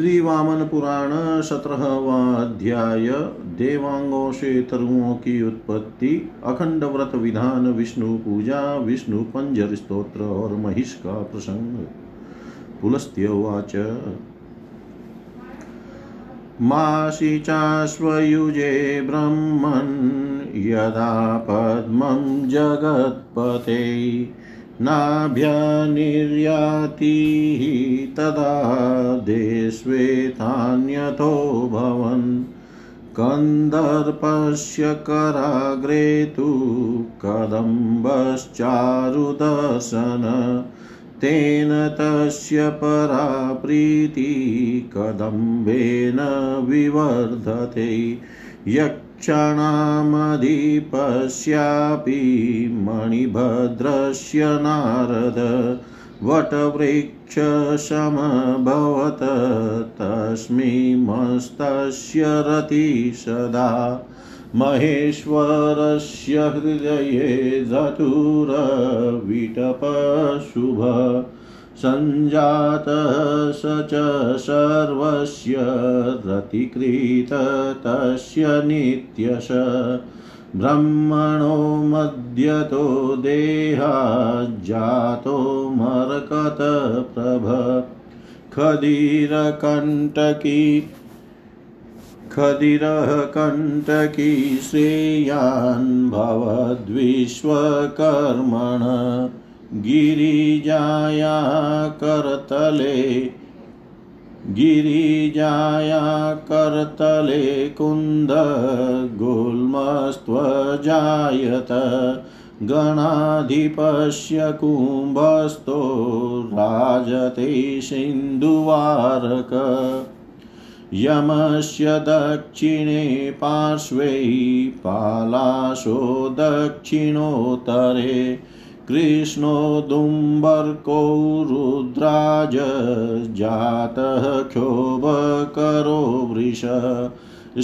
श्री वामन पुराण सत्रहवा अध्याय देवांगों से तरुओं की उत्पत्ति अखंड व्रत विधान, विष्णु पूजा, विष्णु पंजर स्त्रोत्र और महिष का प्रसंग। पुलस्त्योवाच मासि चाश्वयुजे ब्रह्मन्, यदा पद्मं जगत्पते। नाभ्यनिर्याति तदा देश्वेतान्यतो भवन्। कन्दर्पस्य कराग्रे तु कदम्बश्चारुदर्शन। तेन तस्य परा प्रीति कदम्बेन विवर्धते। यक्षाणामधिपस्यापि मणिभद्रस्य नारद वटवृक्षसमभवत् तस्मिमस्तस्य रति सदा। महेश्वरस्य हृदये धतुरविटपशुभ सञ्जातः स च सर्वस्य रतिकृत तस्य नित्यश। ब्रह्मणो मद्यतो देहाज्जातो मरकतप्रभ खदीरकण्टकी खदिरः कण्टकी श्रेयान् गिरिजाया करतले गिरिजाया करतले कुन्दगुल्मस्त्वजायत गणाधिपस्य कुम्भस्थो राजते सिन्धुवारक। यमस्य दक्षिणे पार्श्वे पालाशो दक्षिणोत्तरे कृष्णोदुम्बर्को रुद्राज जातः क्षोभकरो वृष।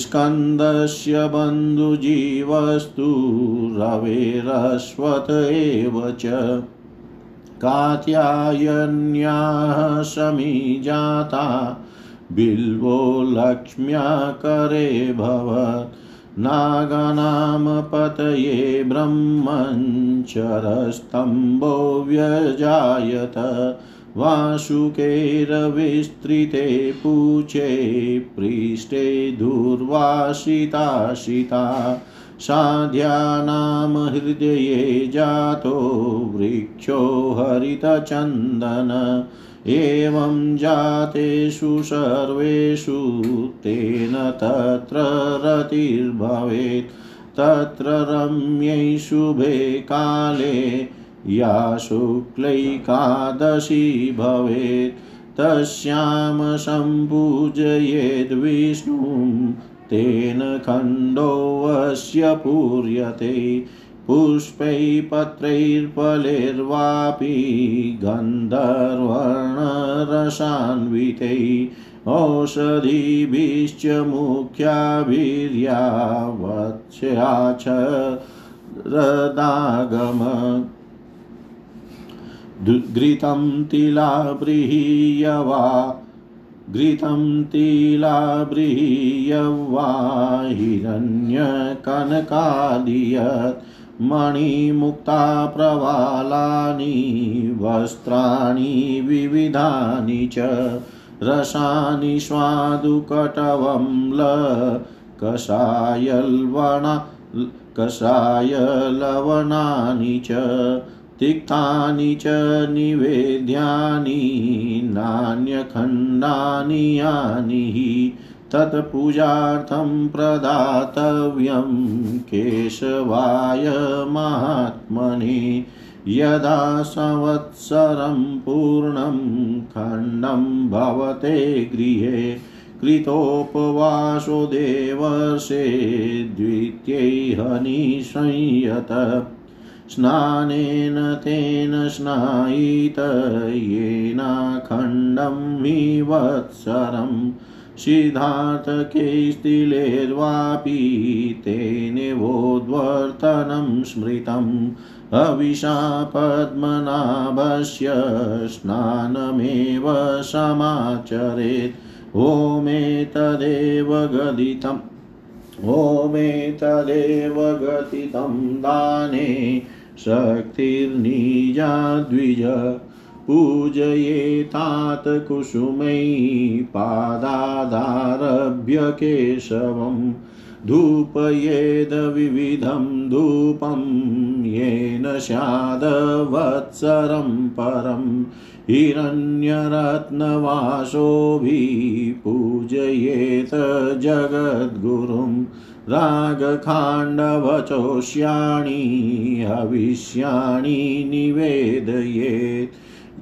स्कन्दस्य बन्धुजीवस्तु रवेरश्वत एव च। कात्यायन्याः समीजाता बिल्वो लक्ष्म्या करे भवत्। नागानां पतये ब्रह्मञ्चरस्तम्भो व्यजायत वासुकेरविस्तृते पूचे पृष्ठे दुर्वासिताशिता साध्यानां हृदये जातो वृक्षो हरितचन्दन। एवं जातेषु सर्वेषु तेन तत्र रतिर्भवेत्। तत्र रम्यै शुभे काले या शुक्लैकादशी भवेत्। तस्यां सम्पूजयेद्विष्णुं तेन खण्डोऽस्य पूर्यते। पुष्पैः पत्रैर्फलैर्वापि गन्धर्वर्णरसान्वितैः औषधिभिश्च मुख्याभिर्या वत्स्याचरदागम घृतं तिलाबृहीयवा घृतं तिलाबृहीयवा हिरण्यकनकादियत्, मणिमुक्ता प्रवालानि, वस्त्राणि विविधानि च रसानि स्वादुकटवम्ल कषायल्वणा कषायलवणानि च तिक्तानि च निवेद्यानि नान्यखण्डानि यानि तत्पूजार्थं प्रदातव्यं केशवाय महात्मने। यदा संवत्सरं पूर्णं खण्डं भवते गृहे कृतोपवासो देवर्षे द्वितीयैहनिसंयत स्नानेन तेन स्नायित येनाखण्डं विवत्सरम्। सिद्धार्थके स्थिलेर्वापि तेनेवोद्वर्तनं स्मृतम्। हविषा पद्मनाभस्य स्नानमेव समाचरेत्। ओमेतदेव गदितम्। ओमेतदेव गतितं दाने। शक्तिर्निजा द्विज पूजयेतात कुसुमै पादादारभ्य केशवम् धूपयेद विविधं धूपं येन स्यादवत्सरं परम् हिरण्यरत्नवासोभिः जगद्गुरुं रागखाण्डवचोष्याणि हविष्याणि निवेदयेत्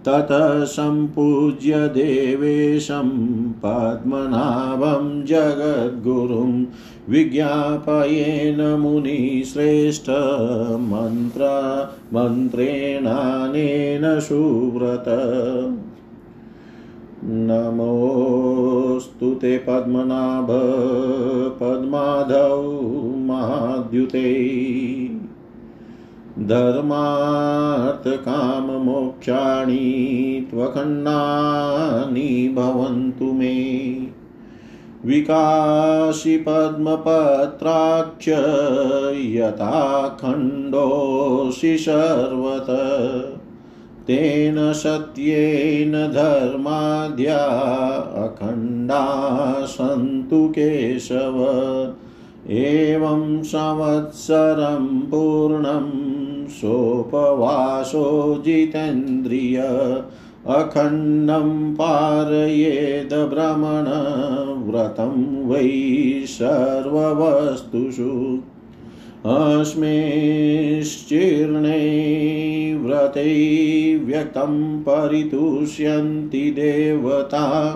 ततः सम्पूज्य देवेशं पद्मनाभं जगद्गुरुं विज्ञापयेन मुनिश्रेष्ठ मन्त्र मन्त्रेणानेन सुव्रत। नमोऽस्तु ते पद्मनाभ पद्माधौ महाद्युते। धर्मार्थकाममोक्षाणि त्वखण्डानि भवन्तु मे। विकासि पद्मपत्राक्ष यथा खण्डोऽसि सर्वत। तेन सत्येन धर्माद्या अखण्डा सन्तु केशव। एवं संवत्सरं पूर्णं सोपवासो जितेन्द्रिय अखण्डं पारयेदभ्रमणव्रतं वै सर्ववस्तुषु। अस्मिश्चीर्णे व्रते व्यक्तं परितुष्यन्ति देवता।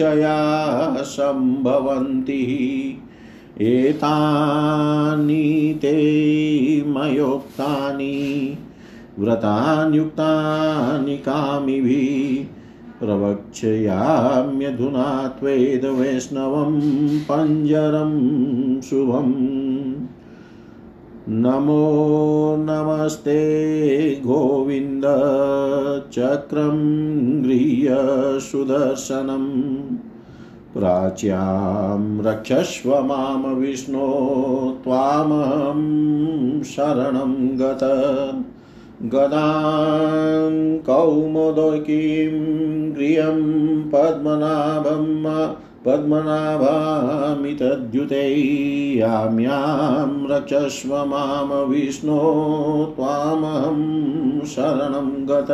धर्मार्थकाममोक्षाद्यास्त्वक्षया सम्भवन्ति एतानि ते मयोक्तानि व्रतान्युक्तानि कामिभिः प्रवक्षयाम्यधुना त्वेदवैष्णवं पञ्जरं शुभम्। नमो नमस्ते गोविन्द चक्रं गृह्य सुदर्शनम् प्राच्यां रक्षस्व माँ विष्णो त्वामहं शरणं गत। गदां कौमुदकीं गृहं पद्मनाभं पद्मनाभामितद्युते याम्यां रक्षस्व माँ विष्णो त्वामहं शरणं गत।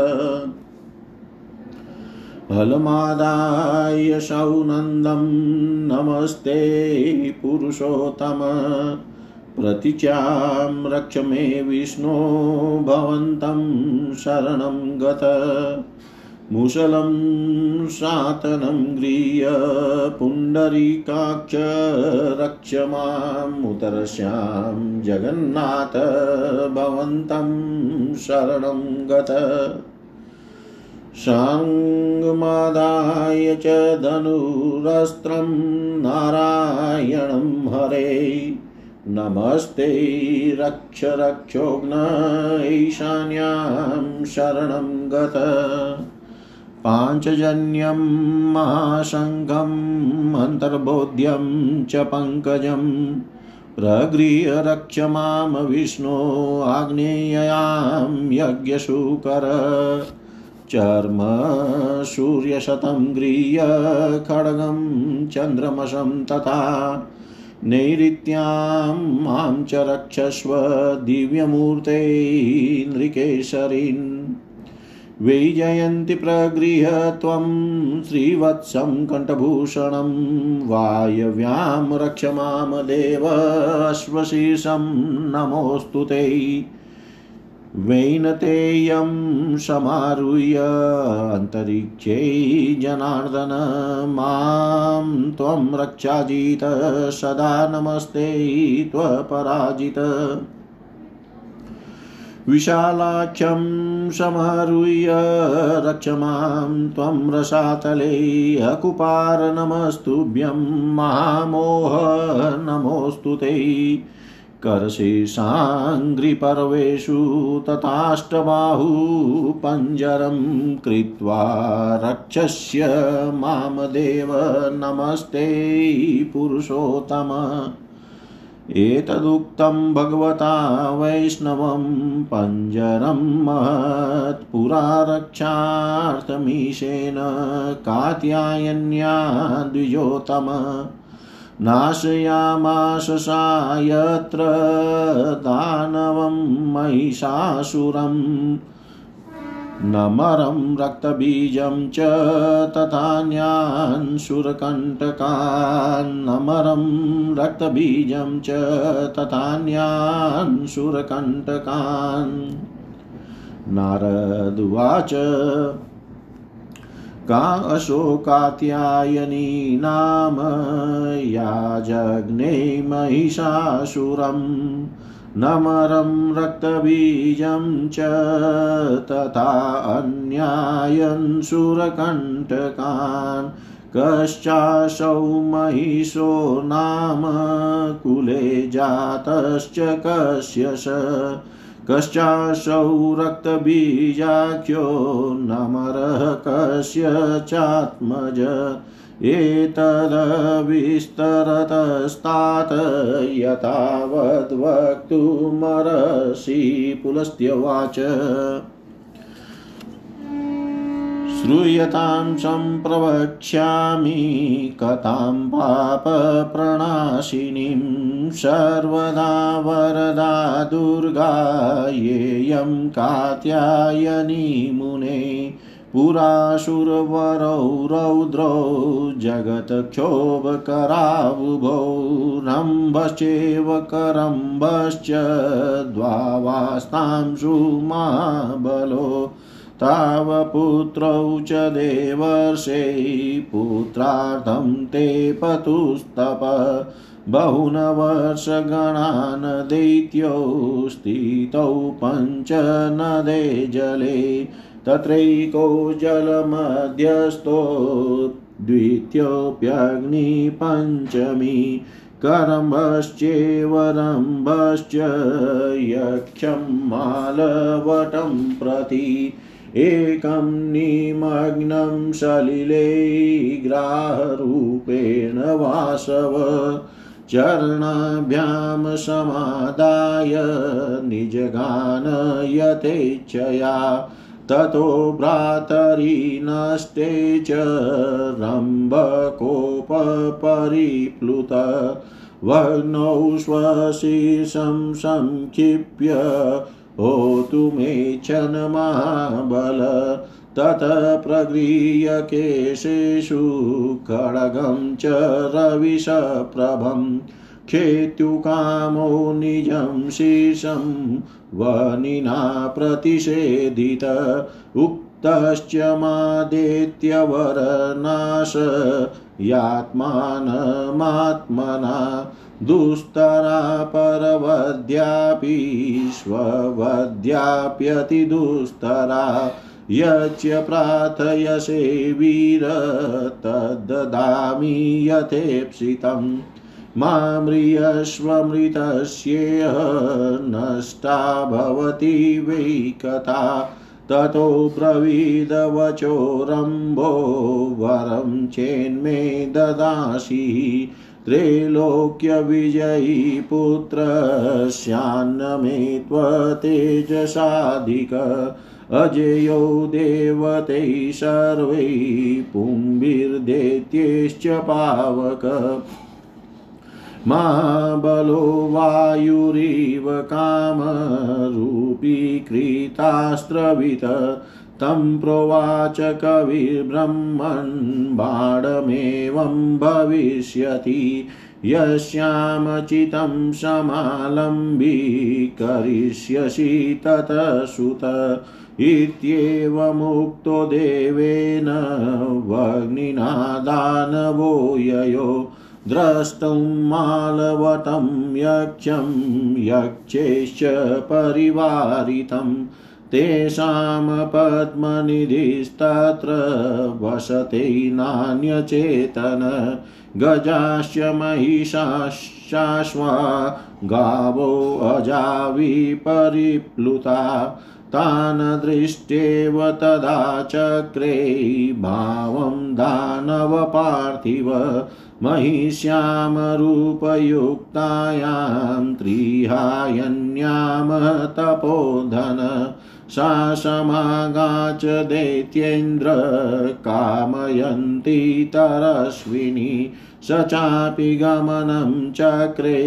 फलमादाय सौनन्दं नमस्ते पुरुषोत्तम। प्रतीच्यां रक्ष मे विष्णो भवन्तं शरणं गत। मुसलं शातनं गृह्य पुण्डरीकाक्ष रक्ष मामुतरस्यां जगन्नाथ भवन्तं शरणं गत। साङ्गमादाय च धनुरस्त्रं नारायणं हरे। नमस्ते रक्ष रक्षोघ्न ईशान्यां शरणं गत। पाञ्चजन्यं महाशङ्खम् अन्तर्बोध्यं च पङ्कजं प्रगृह्य रक्ष माँ विष्णो आग्नेयां यज्ञशूकर चर्म सूर्यशतं गृह्य खड्गं चन्द्रमसं तथा नैऋत्यां माँ च रक्षस्व दिव्यमूर्ते वैजयन्ति प्रगृह्य त्वं श्रीवत्सं कण्ठभूषणं वायव्यां रक्ष माँ देव नमोऽस्तु ते। वैनतेयं समारुह्य अन्तरिक्षे जनार्दन माँ त्वं रक्षाजित सदा नमस्ते त्वपराजित। विशालाख्यं समारुह्य रक्ष माँ त्वं रसातले अकुपार नमस्तुभ्यं महामोह नमोऽस्तु ते। करशीर्षाङ्घ्रिपर्वेषु तथाष्टबाहु पञ्जरं कृत्वा रक्षस्य मामदेव नमस्ते पुरुषोत्तम। एतदुक्तं भगवता वैष्णवं पञ्जरं महत्पुरा रक्षार्थमीशेन कात्यायन्या द्विजोतम नाशयामाश सा यत्र दानवं महिषासुरम् नमरं रक्तबीजं च तथान्यान् सुरकण्टकान्नमरं रक्तबीजं च तथान्यान् सुरकण्टकान्। नारदुवाच, का अशोकात्यायनी नाम? या जग्ने महिषासुरम्। नमरं रक्तबीजं च तथा अन्यायन् सुरकण्टकान्। कश्चासौ महिषो नाम कुले जातश्च कस्य कश्चासौ रक्तबीजाख्यो नमरः कस्य चात्मज। एतदविस्तरतस्तात् यथावद्वक्तुमर्हसि पुलस्त्यवाच। श्रूयतां सम्प्रवक्ष्यामि कथां पापप्रणाशिनीं सर्वदा वरदा दुर्गा येयं कात्यायनी मुने। पुरासुरवरौ रौद्रौ जगत्क्षोभकरावुभौ रम्भश्चैव करम्भश्च द्वावास्तां सुमाबलो ताव पुत्रौ च देवर्षै पुत्रार्थं ते पतुस्तप। बहुनवर्षगणान् दैत्यो स्थितौ पञ्चनदे जले। तत्रैको जलमध्यस्थो द्वितीयोऽप्यग्निपञ्चमी करम्भश्चेव रम्भश्च यक्षं मालवटं प्रति एकं निमग्नं सलिले ग्राहरूपेण वासव चरणाभ्यां समादाय निजगान ततो भ्रातरि नष्टे च रम्भकोपपरिप्लुत। वह्नौ स्वशीर्षं संक्षिप्य होतुमेच्छन् महाबल, ततः प्रगृह्य केशेषु खड्गं च रविशप्रभम् खेत्युकामो निजं शीर्षं वनिना प्रतिषेधित उक्तश्च मादेत्यवरनाश यात्मानमात्मना दुस्तरा परवद्यापि स्ववद्याप्यतिदुस्तरा यच्च प्रार्थयसे वीर तद्ददामि यथेप्सितम्। माम्रियस्वमृतस्येह नष्टा भवति वै कथा ततो ब्रवीदवचो रम्भो वरं चेन्मे ददासि। त्रैलोक्यविजयी पुत्रस्यान्नमे त्वतेजसाधिक अजेयो देवतैः सर्वै पुंभिर्दैत्यैश्च पावक। महाबलो वायुरिव कामरूपी कृतास्त्रवित। तं प्रोवाच कविर्ब्रह्मन् बाणमेवं भविष्यति। यस्यामचितं समालम्बीकरिष्यसि ततः सुत इत्येवमुक्तो देवेन वग्निना ययो। द्रष्टुं मालवटं यक्षं यक्षेश्च परिवारितं। तेषां पद्मनिधिस्तत्र वसते नान्यचेतन। गजाश्च महिषाश्चाश्वा गावो अजाविपरिप्लुता तान् दृष्ट्येव तदा चक्रे भावं दानवपार्थिव। महिष्यामरूपयुक्तायां त्रिहायन्यां तपोधन सा समागाच दैत्येन्द्र कामयन्ती तरस्विनी स चापि गमनं चक्रे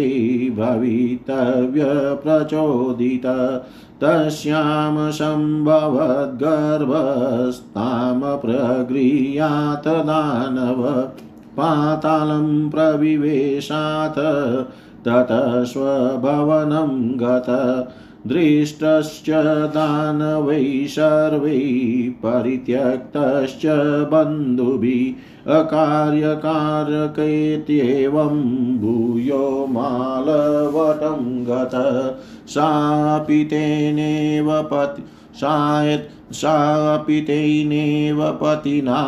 भवितव्यप्रचोदित तस्यां सम्भवद्गर्भस्तां प्रगृह्यात् दानव पातालं प्रविवेशात् ततः स्वभवनं गत। दृष्टश्च दानवै सर्वै परित्यक्तश्च बन्धुभिः अकार्यकारकेत्येवं भूयो मालवटं गत। सापि तेनेव पति सापि तेनेव पतिना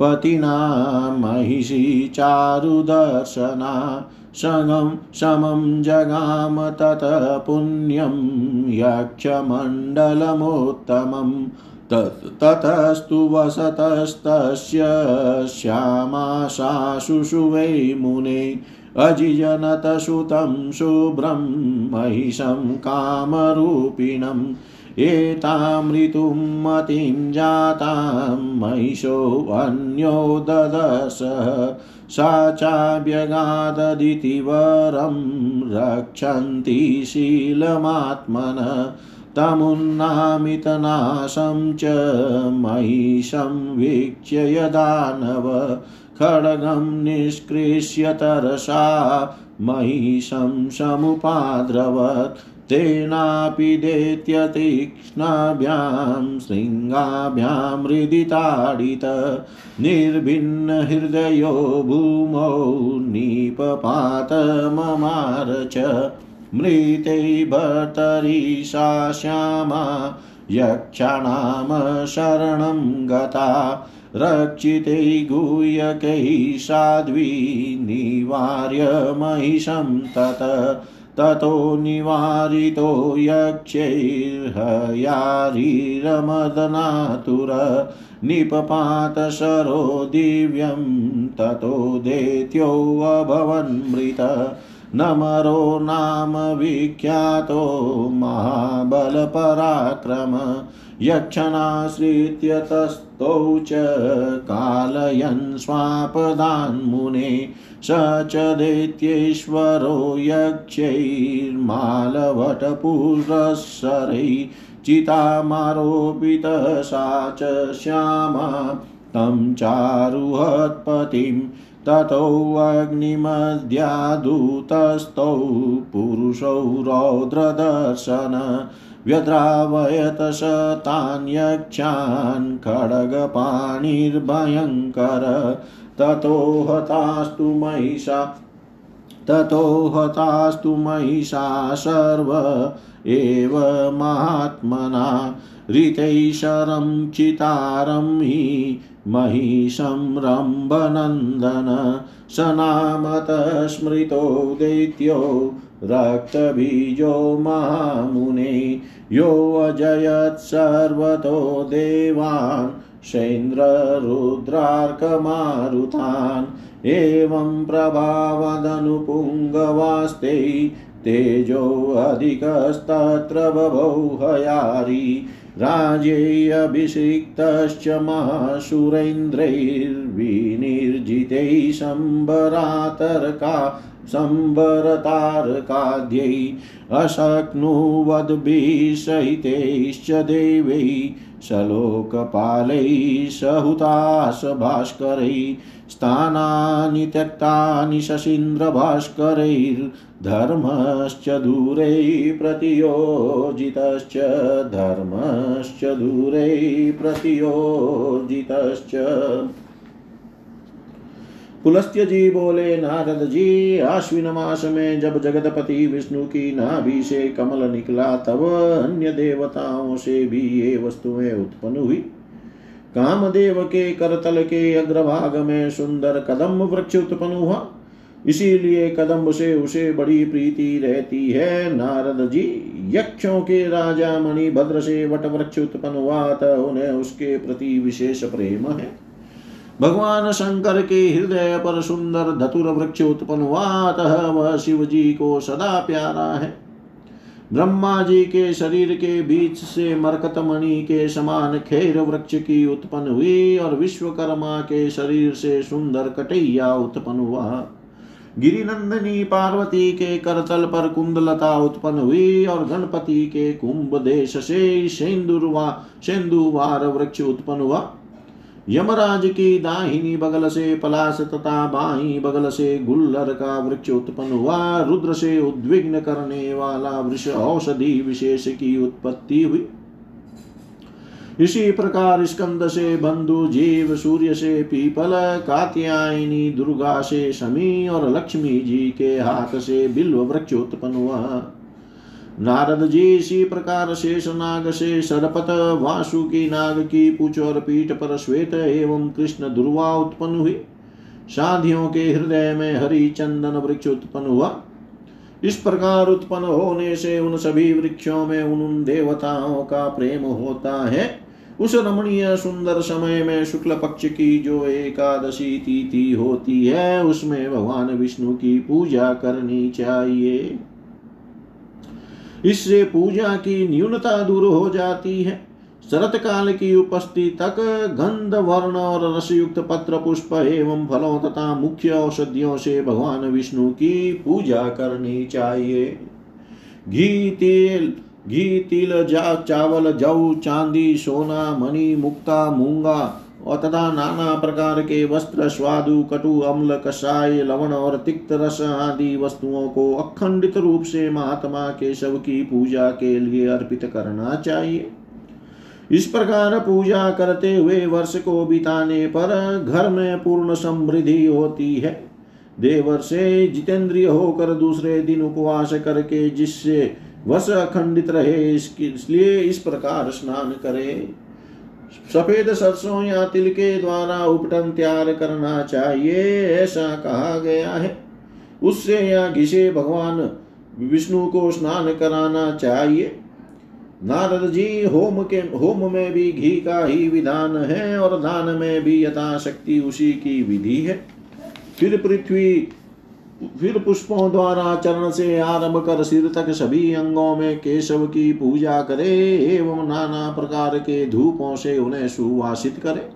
पतिना महिषी चारुदर्शना शमं शमं जगाम ततः पुण्यं यक्षमण्डलमुत्तमम् ततस्तु वसतस्तस्य श्यामाशाशुषुवै मुने, अजिजनतसुतं शुभ्रं महिषं कामरूपिणम्। एतामृतुं मतिं जातां महिषोऽन्यो ददश सा चाभ्यगाददिति वरं रक्षन्ति शीलमात्मन। तमुन्नामितनाशं च महिषं वीक्ष्य यदानव। खड्गं निष्कृष्य तरसा, महिषं समुपाद्रवत्। तेनापि दैत्यतीक्ष्णाभ्यां शृङ्गाभ्यां हृदिताडित निर्भिन्नहृदयो भूमौ निपपात ममार च मृते भर्तरीशा श्यामा यक्षाणां शरणं गता। रक्षिते गुह्यकैः साध्वी, निवार्य महिषं तत। ततो निवारितो यक्षैर्हयारिरमदनातुर निपपातशरो दिव्यं ततो दैत्योऽभवन्मृत नमरो नाम विख्यातो महाबलपराक्रम यक्षणाश्रित्य तस्थौ च कालयन् स्वापदान्मुने, स च दैत्येश्वरो यक्षैर्मालवटपुरःसरै चितामारोपितः सा च श्यामा, तं चारुहत्पतिं ततोऽग्निमद्यादूतस्थौ पुरुषौ रौद्रदर्शन व्यद्रावयत स तान्यक्षान् खड्गपाणिर्भयङ्कर। ततो हतास्तु महिषा ततो हतास्तु महिषा सर्व एव महात्मना। ऋतैशरं चितारं हि महिषं रम्भनन्दन स नामतः स्मृतो दैत्यो रक्तबीजो महामुने। यो अजयत् सर्वतो देवान्, शैन्द्ररुद्रार्कमारुतान्। एवं प्रभावदनुपुङ्गवास्ते तेजोऽधिकस्तत्र बभौ हयारी। राज्येऽभिषिक्तश्च महाशुरैन्द्रैर्विनिर्जितैः शम्बरातर्का सम्बरतारकाद्यै अशक्नुवद्भिः सहितैश्च देवैः सलोकपालैः सहुताश भास्करैः, स्थानानि त्यक्तानि शशीन्द्रभास्करैर्धर्मश्च दूरे प्रतियोजितश्च, धर्मश्च दूरे प्रतियोजितश्च। पुलस्त्य जी बोले नारद जी आश्विन मास में जब जगतपति विष्णु की नाभि से कमल निकला, तब अन्य देवताओं से भी ये वस्तुएँ उत्पन्न हुई। कामदेव के करतल के अग्रभाग में सुंदर कदम वृक्ष उत्पन्न हुआ। इसीलिए कदम्ब से उसे बड़ी प्रीति रहती है। नारद जी यक्षों के राजा मणिभद्र से वट वृक्ष उत्पन्न हुआ तो उन्हें उसके प्रति विशेष प्रेम है। भगवान शंकर के हृदय पर सुंदर धतुर वृक्ष उत्पन्न हुआ, अतः वह शिव जी को सदा प्यारा है। ब्रह्मा जी के शरीर के बीच से मरकत मणि के समान खेर वृक्ष की उत्पन्न हुई और विश्वकर्मा के शरीर से सुंदर कटैया उत्पन्न हुआ। गिरिनंदनी पार्वती के करतल पर कुंदलता उत्पन्न हुई और गणपति के कुंभ देश से सेंदुरवा सेंदुवार वृक्ष उत्पन्न हुआ। यमराज की दाहिनी बगल से पलाश तथा बाई बगल से गुल्लर का वृक्ष उत्पन्न हुआ। रुद्र से उद्विग्न करने वाला वृक्ष औषधि विशेष की उत्पत्ति हुई। इसी प्रकार स्कंद से बंधु जीव सूर्य से पीपल, कात्यायनी दुर्गा से शमी और लक्ष्मी जी के हाथ से बिल्व वृक्ष उत्पन्न हुआ। नारद जी इसी प्रकार शेष नाग से सरपत वासुकी नाग की पुच और पीठ पर श्वेत एवं कृष्ण दुर्वा उत्पन्न हुई साधियों के हृदय में हरि चंदन वृक्ष उत्पन्न हुआ। इस प्रकार उत्पन्न होने से उन सभी वृक्षों में उन देवताओं का प्रेम होता है। उस रमणीय सुंदर समय में शुक्ल पक्ष की जो एकादशी तिथि होती है, उसमें भगवान विष्णु की पूजा करनी चाहिए। इससे पूजा की न्यूनता दूर हो जाती है। शरत काल की उपस्थिति तक गंध वर्ण और रसयुक्त पत्र पुष्प एवं फलों तथा मुख्य औषधियों से भगवान विष्णु की पूजा करनी चाहिए। घी, तेल, घी, तिल, जा, चावल, जौ, चांदी, सोना, मणि, मुक्ता, मूँगा और तथा नाना प्रकार के वस्त्र, स्वादु, कटु, अम्ल, कषाय, लवण और तिक्त रस आदि वस्तुओं को अखंडित रूप से महात्मा के शव की पूजा के लिए अर्पित करना चाहिए। इस प्रकार पूजा करते हुए वर्ष को बिताने पर घर में पूर्ण समृद्धि होती है। देवर से जितेंद्रिय होकर दूसरे दिन उपवास करके जिससे वश अखंडित रहे इसलिए इस प्रकार स्नान करे। सफ़ेद सरसों या तिल के द्वारा उपटन तैयार करना चाहिए, ऐसा कहा गया है। उससे या घिसे भगवान विष्णु को स्नान कराना चाहिए। नारद जी होम के, होम में भी घी का ही विधान है और दान में भी यथाशक्ति उसी की विधि है। फिर पृथ्वी फिर पुष्पों द्वारा चरण से आरंभ कर सिर तक सभी अंगों में केशव की पूजा करे एवं नाना प्रकार के धूपों से उन्हें सुवासित करे।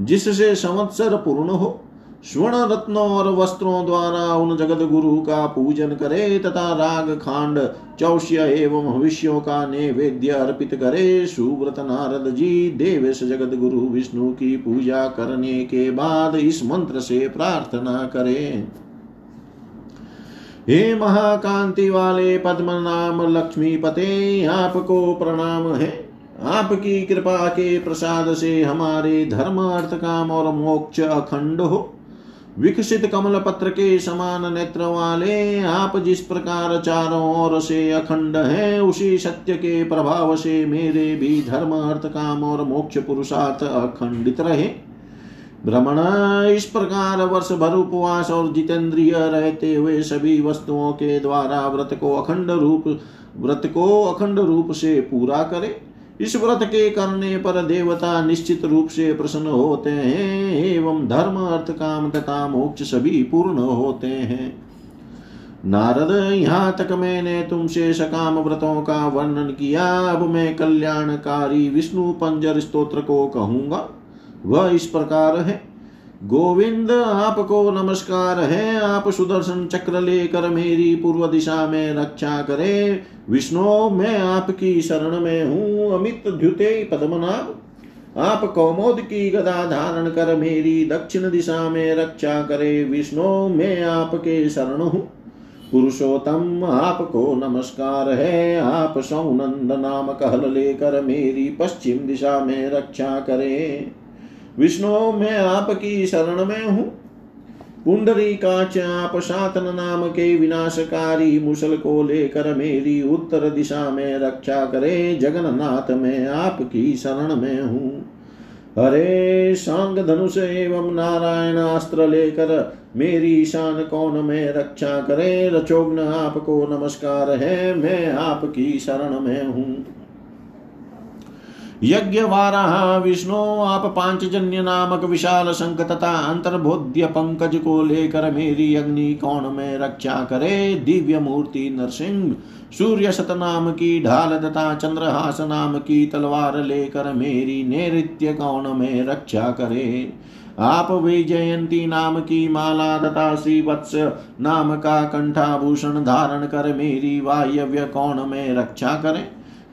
जिससे संवत्सर पूर्ण हो, स्वर्ण रत्नों और वस्त्रों द्वारा उन जगत गुरु का पूजन करे तथा राग खांड, चौष्य एवं भविष्यों का नैवेद्य अर्पित करे, सुव्रत नारद जी, देवेश जगत गुरु विष्णु की पूजा करने के बाद इस मंत्र से प्रार्थना करें। हे महाकांति वाले पद्म नाम लक्ष्मी पते आपको प्रणाम है। आपकी कृपा के प्रसाद से हमारे धर्म अर्थ काम और मोक्ष अखंड हो। विकसित कमल पत्र के समान नेत्र वाले, आप जिस प्रकार चारों ओर से अखंड हैं, उसी सत्य के प्रभाव से मेरे भी धर्म अर्थ काम और मोक्ष पुरुषार्थ अखंडित रहे। भ्रमण इस प्रकार वर्ष भर उपवास और जितेंद्रिय रहते हुए सभी वस्तुओं के द्वारा व्रत को अखंड रूप, व्रत को अखंड रूप से पूरा करे। इस व्रत के करने पर देवता निश्चित रूप से प्रसन्न होते हैं एवं धर्म, अर्थ, काम, तथा मोक्ष सभी पूर्ण होते हैं। नारद, यहाँ तक मैंने तुमसे सकाम व्रतों का वर्णन किया। अब मैं कल्याणकारी विष्णु पंजर स्तोत्र को कहूँगा। वह इस प्रकार है। गोविंद, आपको नमस्कार है। आप सुदर्शन चक्र लेकर मेरी पूर्व दिशा में रक्षा करे। विष्णु, मैं आपकी शरण में हूँ, अमित द्युते पद्मनाभ। आप कौमोद की गदा धारण कर मेरी दक्षिण दिशा में रक्षा करे। विष्णु, मैं आपके शरण हूँ। पुरुषोत्तम, आपको नमस्कार है। आप सौनंद नाम कहल लेकर मेरी पश्चिम दिशा में रक्षा करें। विष्णु मैं आपकी शरण में हूँ। पुंडरी का चाप सातन नाम के विनाशकारी मुसल को लेकर मेरी उत्तर दिशा में रक्षा करे जगन्नाथ, मैं आपकी शरण में हूँ। हरे सांग धनुष एवं नारायण अस्त्र लेकर मेरी शान कौन में रक्षा करे? रचोग्न आपको नमस्कार है, मैं आपकी शरण में हूँ। यज्ञ वाराह विष्णु आप पांचजन्य नामक विशाल शंख तथा अंतर्बोध्य पंकज को लेकर मेरी अग्नि कौन में रक्षा करे। दिव्य मूर्ति नरसिंह सूर्य सत नाम की ढाल तथा चंद्रहास नाम की तलवार लेकर मेरी नैत्य कौन में रक्षा करे। आप विजयंती नाम की माला तथा श्री वत्स नाम का कंठाभूषण धारण कर मेरी वायव्य कौन में रक्षा करें।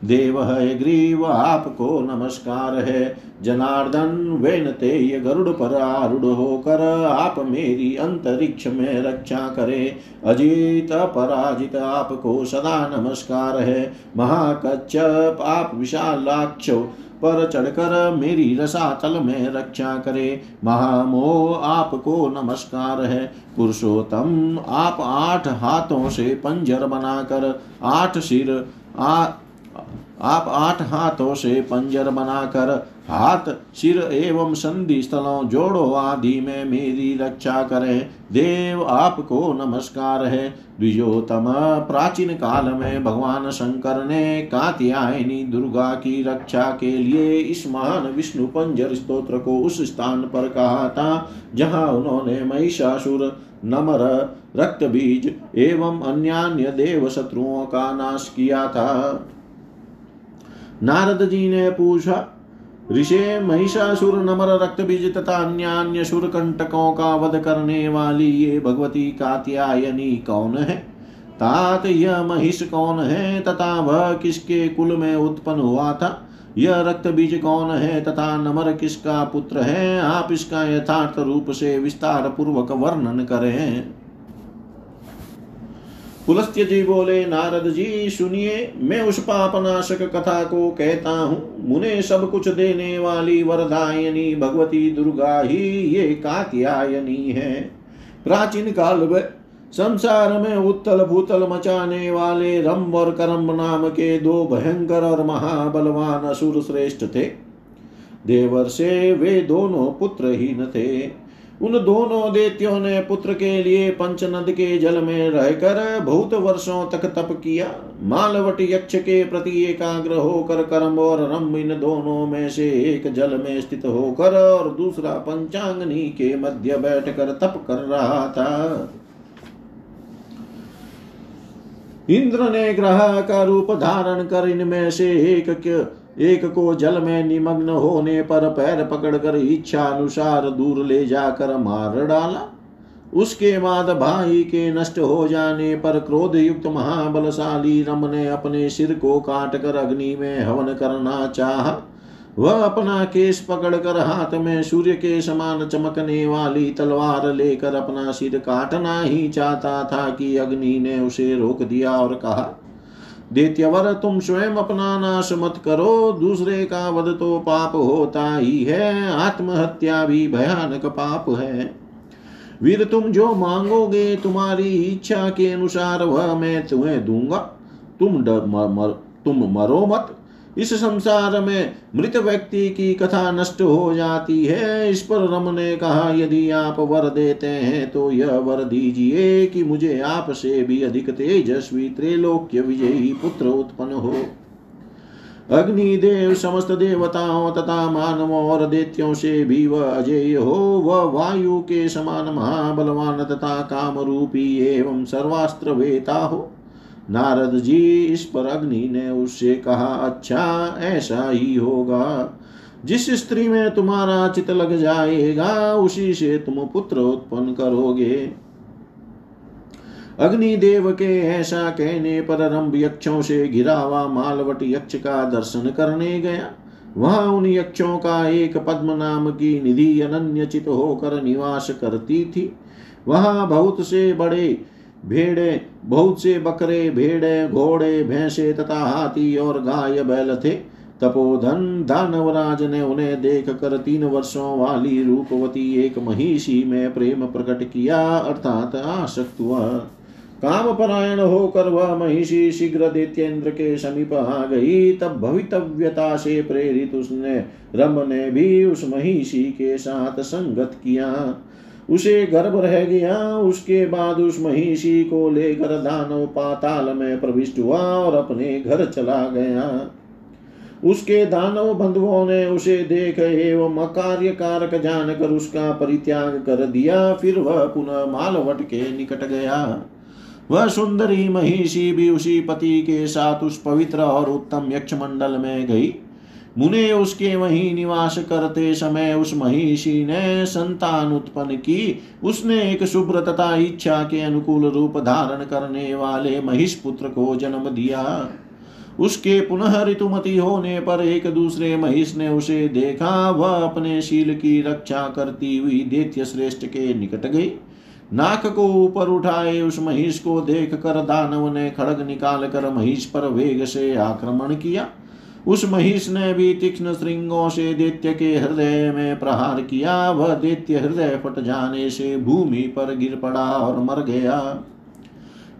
देव है ग्रीव, आपको नमस्कार है। जनार्दन, वेन तेय गरुड़ पर आरूढ़ होकर आप मेरी अंतरिक्ष में रक्षा करे। अजीत, पराजित, आपको सदा नमस्कार है। महाकच्छप आप विशालाक्ष पर चढ़कर मेरी रसातल में रक्षा करे। महामोह आपको नमस्कार है। पुरुषोत्तम, आप आठ हाथों से पंजर बनाकर आठ सिर, आ आप आठ हाथों से पंजर बनाकर हाथ, सिर एवं संधि स्थलों जोड़ो, आदि में मेरी रक्षा करें। देव आपको नमस्कार है। द्विजोतम प्राचीन काल में भगवान शंकर ने कात्यायनी दुर्गा की रक्षा के लिए इस महान विष्णु पंजर स्त्रोत्र को उस स्थान पर कहा था, जहाँ उन्होंने महिषासुर, नमर रक्त बीज एवं अन्य देव शत्रुओं का नाश किया था। नारद जी ने पूछा ऋषे महिषासुर नमर रक्त बीज तथा अन्य अन्य सुर कंटकों का वध करने वाली ये भगवती कात्यायनी कौन है? तात यह महिष कौन है? तथा वह किसके कुल में उत्पन्न हुआ था? यह रक्त बीज कौन है? तथा नमर किसका पुत्र है? आप इसका यथार्थ रूप से विस्तार पूर्वक वर्णन करें। पुलस्त्य जी बोले, नारद जी, सुनिए, मैं उस पापनाशक कथा को कहता हूँ। मुने सब कुछ देने वाली वरदायनी भगवती दुर्गा ही ये कात्यायनी है। प्राचीन काल में संसार में उत्तल भूतल मचाने वाले रम और करम नाम के दो भयंकर और महाबलवान असुर श्रेष्ठ थे। देवर से वे दोनों पुत्रहीन थे। उन दोनों देत्यों ने पुत्र के लिए पंचनद के जल में रहकर बहुत वर्षों तक तप किया। मालवट यक्ष के प्रति एकाग्र होकर कर्म और रम इन दोनों में से एक जल में स्थित होकर और दूसरा पंचांगनी के मध्य बैठकर तप कर रहा था। इंद्र ने ग्रह का रूप धारण कर इनमें से एक एक को जल में निमग्न होने पर पैर पकड़कर इच्छा अनुसार दूर ले जाकर मार डाला। उसके बाद भाई के नष्ट हो जाने पर क्रोध युक्त महाबलशाली रम ने अपने सिर को काट कर अग्नि में हवन करना चाहा। वह अपना केस पकड़कर हाथ में सूर्य के समान चमकने वाली तलवार लेकर अपना सिर काटना ही चाहता था कि अग्नि ने उसे रोक दिया और कहा देत्यवर तुम स्वयं अपना नाश मत करो दूसरे का वध तो पाप होता ही है आत्महत्या भी भयानक पाप है। वीर तुम जो मांगोगे तुम्हारी इच्छा के अनुसार वह मैं तुम्हें दूँगा। तुम डर मर, मर, तुम मरो मत। इस संसार में मृत व्यक्ति की कथा नष्ट हो जाती है। इस पर रम ने कहा, यदि आप वर देते हैं तो यह वर दीजिए कि मुझे आपसे भी अधिक तेजस्वी त्रैलोक्य विजयी पुत्र उत्पन्न हो। अग्निदेव समस्त देवताओं तथा मानवों और देत्यों से भी वह अजय हो। वह वायु के समान महाबलवान तथा काम रूपी एवं सर्वास्त्र वेता हो। नारद जी इस पर अग्नि ने उससे कहा अच्छा ऐसा ही होगा। जिस स्त्री में तुम्हारा चित लग जाएगा, उसी से तुम पुत्र उत्पन्न करोगे। अग्निदेव के ऐसा कहने पर रंभ यक्षों से घिरा हुआ मालवट यक्ष का दर्शन करने गया। वहाँ उन यक्षों का एक पद्म नाम की निधि अनन्य चित होकर निवास करती थी। वहाँ बहुत से बड़े भेड़े बहुत से बकरे, भेड़े, घोड़े, भैंसे तथा हाथी और गाय बैल थे। तपोधन दानवराज ने उन्हें देख कर तीन वर्षों वाली रूपवती एक महिषी में प्रेम प्रकट किया, अर्थात आसक्त हुआ। काम परायण होकर वह महिषी शीघ्र दैत्येंद्र के समीप आ गई। तब भवितव्यता से प्रेरित उसने रम ने भी उस महिषी के साथ संगत किया। उसे गर्भ रह गया। उसके बाद उस महिषी को लेकर दानव पाताल में प्रविष्ट हुआ और अपने घर चला गया। उसके दानव बंधुओं ने उसे देख एवं अकार्य कारक जानकर उसका परित्याग कर दिया। फिर वह पुनः मालवट के निकट गया। वह सुंदरी महिषी भी उसी पति के साथ उस पवित्र और उत्तम यक्ष मंडल में गई। मुने उसके वहीं निवास करते समय उस महिषी ने संतान उत्पन्न की। उसने एक शुभ्र तथा इच्छा के अनुकूल रूप धारण करने वाले महिष पुत्र को जन्म दिया। उसके पुनः ऋतुमती होने पर एक दूसरे महिष ने उसे देखा। वह अपने शील की रक्षा करती हुई दैत्य श्रेष्ठ के निकट गई। नाक को ऊपर उठाए उस महिष को देख कर दानव ने खड़ग निकाल कर महिष पर वेग से आक्रमण किया। उस महिष ने भी तीक्ष्ण श्रृंगों से दैत्य के हृदय में प्रहार किया। वह दैत्य हृदय फट जाने से भूमि पर गिर पड़ा और मर गया।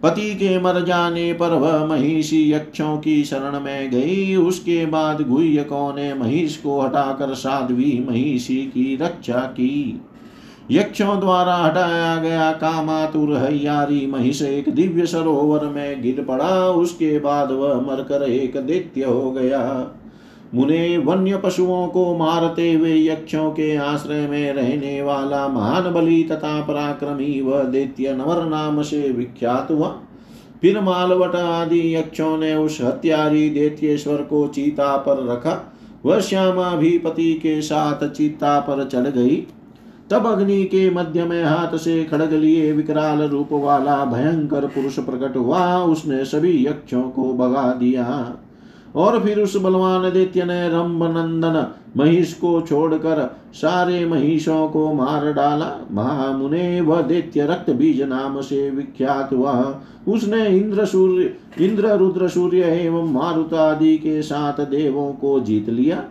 पति के मर जाने पर वह महिषी यक्षों की शरण में गई। उसके बाद गुह्यकों ने महिष को हटाकर साध्वी महिषी की रक्षा की। यक्षों द्वारा हटाया गया कामातुर हयारी महिष एक दिव्य सरोवर में गिर पड़ा। उसके बाद वह मरकर एक दैत्य हो गया। मुने वन्य पशुओं को मारते हुए यक्षों के आश्रय में रहने वाला महान बलि तथा पराक्रमी व दैत्य नवर नाम से विख्यात हुआ। फिर मालवट आदि यक्षों ने उस हत्यारी दैत्येश्वर को चीता पर रखा। वह श्यामा भी पति के साथ चीता पर चढ़ गई। तब अग्नि के मध्य में हाथ से खड़ग लिए विकराल रूप वाला भयंकर पुरुष प्रकट हुआ। उसने सभी यक्षों को भगा दिया। और फिर उस बलवान दैत्य ने रंभ नंदन महिष को छोड़कर सारे महिषों को मार डाला। महामुने वह दैत्य रक्त बीज नाम से विख्यात हुआ। उसने इंद्र सूर्य, इंद्र रुद्र सूर्य एवं मारुत आदि के साथ देवों को जीत लिया।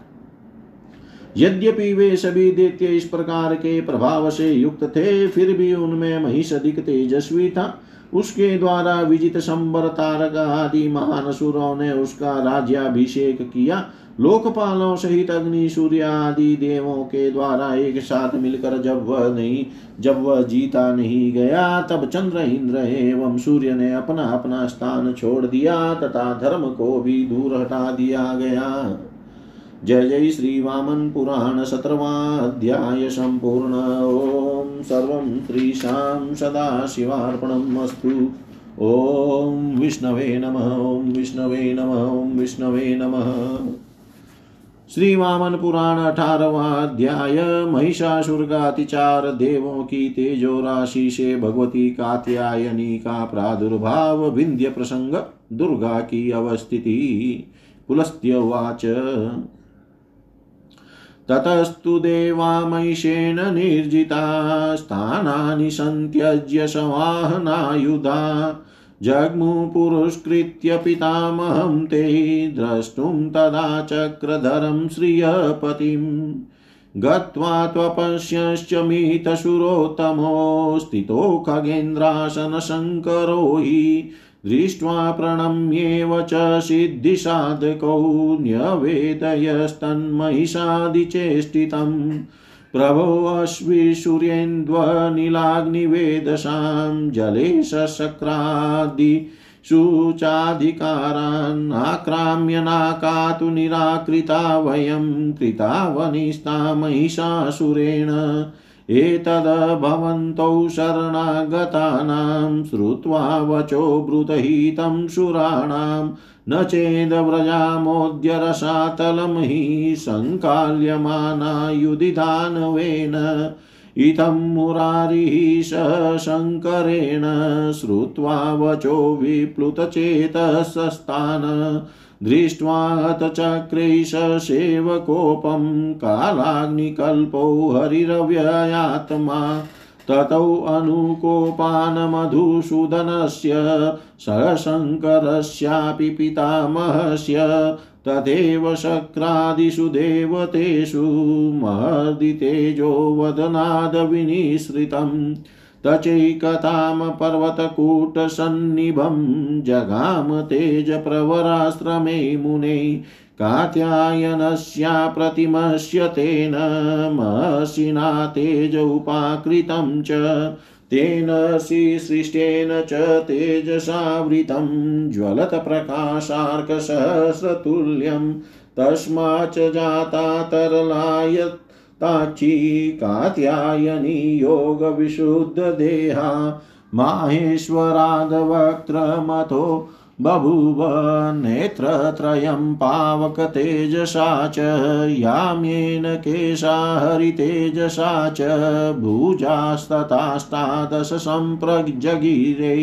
यद्यपि वे सभी दैत्य इस प्रकार के प्रभाव से युक्त थे, फिर भी उनमें महिष अधिक तेजस्वी था। उसके द्वारा विजित संबर तारक आदि महान सुरों ने उसका राज्याभिषेक किया। लोकपालों सहित अग्नि, सूर्य आदि देवों के द्वारा एक साथ मिलकर जब वह नहीं, जब वह जीता नहीं गया, तब चंद्र, इंद्र एवं सूर्य ने अपना अपना स्थान छोड़ दिया तथा धर्म को भी दूर हटा दिया गया। जय जय श्री वामन पुराण शतर्वाध्याय सम्पूर्ण ॐ सर्वं श्रीशां सदाशिवार्पणम् अस्तु। ॐ विष्णवे नमः ॐ विष्णवे नमः ॐ विष्णवे नमः। श्री वामन पुराण अठारवा अध्याय महिषासुर का देवों की तेजो राशि से भगवती कात्यायनी का प्रादुर्भाव विंध्य प्रसंग दुर्गा की अवस्थिति। पुलस्त्यवाच ततस्तु देवामैषेण निर्जिता, स्थानानि सन्त्यज्य सवाहनायुधा। जग्मु पुरस्कृत्य पितामहं ते द्रष्टुं तदा चक्रधरं श्रियपतिम्। गत्वा त्वपश्यश्च मितशुरोत्तमो स्थितो खगेन्द्रासनशङ्करो हि। दृष्ट्वा प्रणम्येव च सिद्धिसाधकौ न्यवेदयस्तन्महिषादिचेष्टितम् प्रभोऽश्विसूर्येन्द्वनिलाग्निवेदशां जले सशक्रादि शुचाधिकारान् आक्राम्य नाकातु निराकृता वयं कृतावनिस्ता महिषासुरेण। एतद्भवन्तौ शरणागतानां श्रुत्वा वचो ब्रूतहितं सुराणां। न चेदव्रजामोद्य रसातलं हि सङ्काल्यमानायुधिधानवेन इतं मुरारिः शङ्करेण श्रुत्वा वचो विप्लुतचेतसस्तान्। दृष्ट्वा हतचक्रैशसेवकोपं कालाग्निकल्पो हरिरव्ययात्मा ततौ अनुकोपानमधुसूदनस्य सशङ्करस्यापि पितामहस्य तथैव शक्रादिषु देवतेषु महदितेजो वदनादविनिसृतम् तचैकतां पर्वतकूटसन्निभं जगाम तेजप्रवराश्रमे मुने कात्यायनस्या प्रतिमस्य तेन महर्षिणा तेज उपाकृतं च तेन सृष्टेन च तेजसावृतं ज्वलतप्रकाशार्कसहस्रतुल्यं तस्माच्च जाता तरलाय ताची कात्यायनी योगविशुद्धदेहा माहेश्वरादवक्त्रमथो बभूव नेत्रत्रयं पावकतेजसा च याम्येन केशा हरितेजसा च भुजास्तताष्टादश सम्प्रजगिरै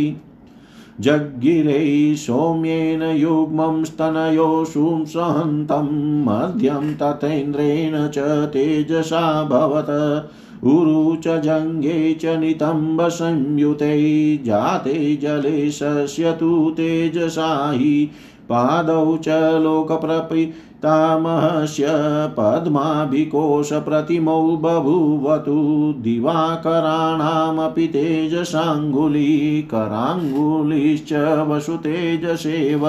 जग्गिरै सौम्येन युग्मं स्तनयो सुंसहन्तं मध्यं तथेन्द्रेण च तेजसाभवत् उरु च जङ्गे च जाते जले शस्यतु तेजसा हि पादौ च लोकप्रपितामहस्य पद्माभिकोशप्रतिमौ बभूवतु दिवाकराणामपि तेजसाङ्गुलीकराङ्गुलीश्च वसुतेजसेव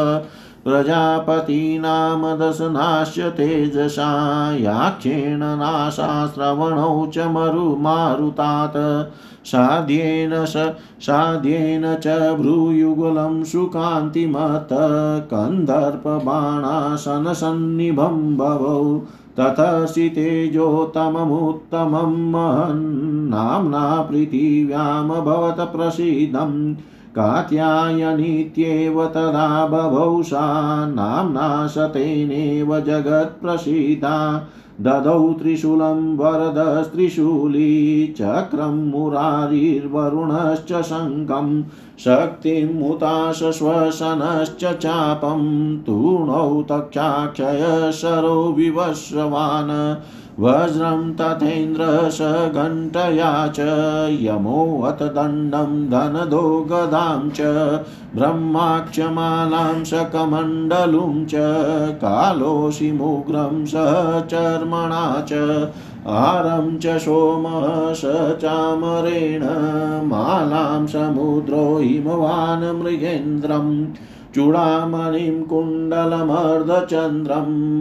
प्रजापतीनां दशनाश्च तेजसा याक्षेण नाशाश्रवणौ च मरुमारुतात्। साध्येन स साध्येन च भ्रूयुगलं सुकान्तिमत्। कन्दर्पबाणासनसन्निभं भवौ। ततसि तेजोतममुत्तमं महन्नाम्ना पृथिव्यामभवत प्रसीदम्। कात्यायनीत्येव तदा बभौ सा नाम्ना शतेनेव जगत्प्रसीदा। ददौ त्रिशूलं वरदस्त्रिशूली, चक्रं मुरारिर्वरुणश्च शङ्खं शक्तिमुताशश्वसनश्च चापं, तूणौ तक्षाक्षयशरो विवस्रवान् वज्रं तथेन्द्रश घण्टया च यमोऽथ दण्डं धनदो गदां च ब्रह्माक्षमालां शकमण्डलुं च कालोषिमुग्रं सहचर्मणा च हारं च सोमः स चामरेण, मालां समुद्रो हिमवान् मृगेन्द्रम्। चूडामणिं कुण्डलमर्धचन्द्रं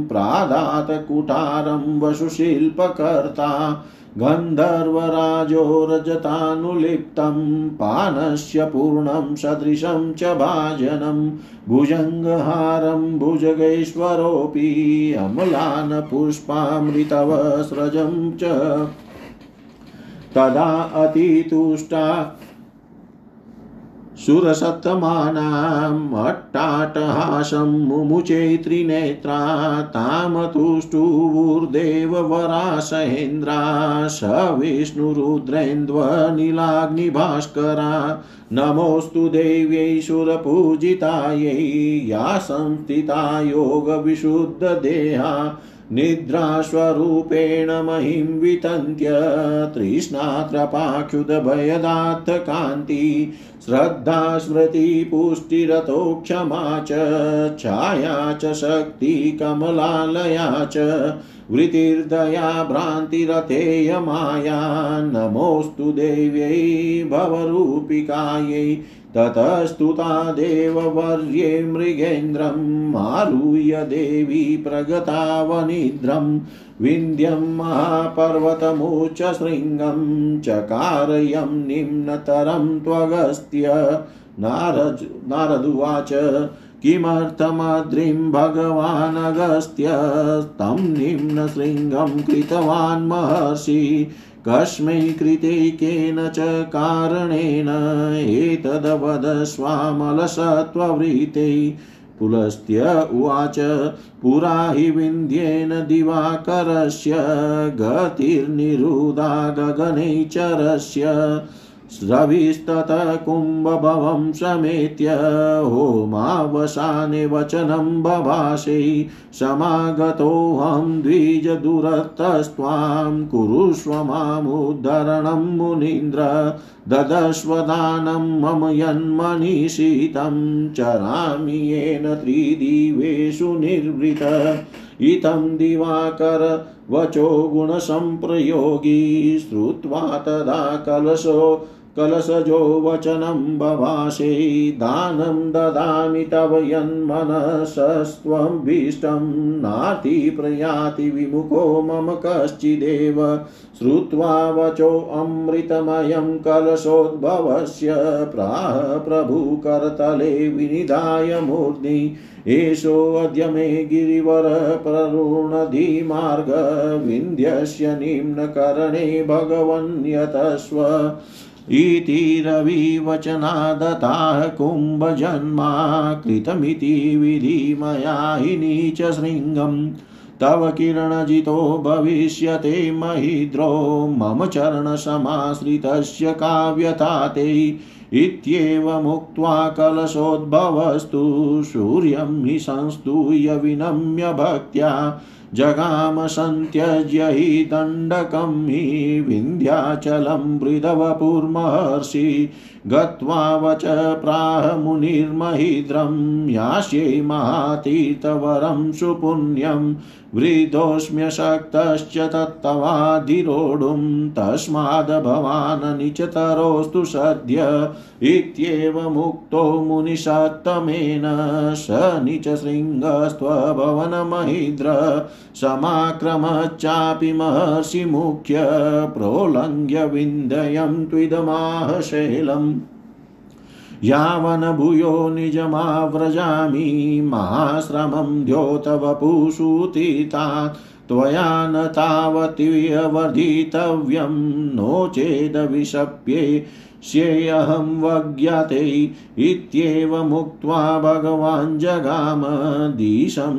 प्रादात् कुठारं वसुशिल्पकर्ता गन्धर्वराजो रजतानुलिप्तं पानस्य पूर्णं सदृशं च भाजनं भुजङ्गहारं भुजगैश्वरोऽपि अमलान् पुष्पामृतवस्रजं च तदा अतितुष्टा सुरसत्तमानाम् अट्टाटहासं मुमुचे त्रिनेत्रा तामतुष्टुवुर्देववरासहेन्द्रा स विष्णुरुद्रेन्द्वनीलाग्निभास्करा नमोऽस्तु देव्यै सुरपूजितायै या संस्थिता योगविशुद्धदेहा निद्रास्वरूपेण महिं वितन्त्य तृष्णात्रपाक्षुतभयदात्तकान्ति श्रद्धा स्मृतिपुष्टिरतो क्षमा च, छाया च शक्तिकमलालया च वृत्तिर्दया भ्रान्तिरथेयमाया नमोऽस्तु देव्यै भवरूपिकायै ततस्तुता देववर्ये मृगेन्द्रम् आरुह्य देवी प्रगतावनिद्रम् विन्ध्यं महापर्वतमुच्च शृङ्गं चकारयं निम्नतरं त्वगस्त्य। नारज, नारदुवाच किमर्थमद्रिं भगवानगस्त्य? तं निम्नशृङ्गं कृतवान् महर्षि। कस्मै कृते केन च कारणेन एतदवदस्वामलसत्त्ववृत्ते पुलस्त्य उवाच पुरा हि विन्ध्येन दिवाकरस्य गतिर्निरुदा गगनैचरस्य रविस्ततः कुम्भभवं समेत्य होमावसाने वचनं बभाषे समागतोऽहं द्विजदुरतस्त्वां कुरुष्व मामुद्धरणं मुनीन्द्र ददस्वदानं मम यन्मनीषितं चरामि येन त्रिदिवेषु निर्वृत। इतं दिवाकर वचो गुणसम्प्रयोगी श्रुत्वा तदा कलशो कलशजो वचनं बभाषे दानं ददामि तव यन्मनसस्त्वभीष्टं नाति प्रयाति विमुखो मम कश्चिदेव श्रुत्वा वचोऽमृतमयं कलशोद्भवस्य प्राह प्रभुकरतले विनिधाय मूर्ध्नि एषोऽद्य मे गिरिवरप्ररुणधिमार्ग विन्ध्यस्य निम्नकरणे भगवन्यतस्व इति रविवचनादताः कुम्भजन्मा कृतमिति विधि मया हि नीचशृङ्गम् तव किरणजितो भविष्यते महिद्रो मम चरणसमाश्रितस्य काव्यता ते इत्येवमुक्त्वा कलशोद्भवस्तु, सूर्यं हि संस्तूय विनम्य भक्त्या। जगाम सन्त्यज्य हि दण्डकं हि विन्ध्याचलं मृदवपुर्महर्षि गत्वा वच प्राह मुनिर्महिद्रं यास्यै महातीर्थवरं सुपुण्यं वृद्धोऽस्म्यशक्तश्च तत्तवाधिरोढुं तस्माद् भवान् निचतरोऽस्तु सद्य इत्येवमुक्तो मुनिषत्तमेन स नीचशृङ्गस्त्वभवनमहिद्र समाक्रमच्चापि महर्षिमुख्य प्रोलङ्घ्य विन्ध्यं त्विदमाह यावन् भूयो निजमाव्रजामि महाश्रमं द्योतवपुषुतीतात् त्वया न तावतिवर्धितव्यं नो चेदविशप्ये स्येऽहं वज्ञाते इत्येवमुक्त्वा भगवान् जगाम दिशंशयाम्यां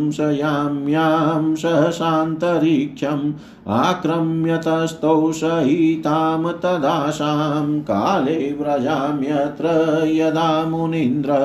सहसान्तरिक्षम् आक्रम्यतस्तौ सहितां तदाशां काले व्रजाम्यत्र यदा मुनीन्द्र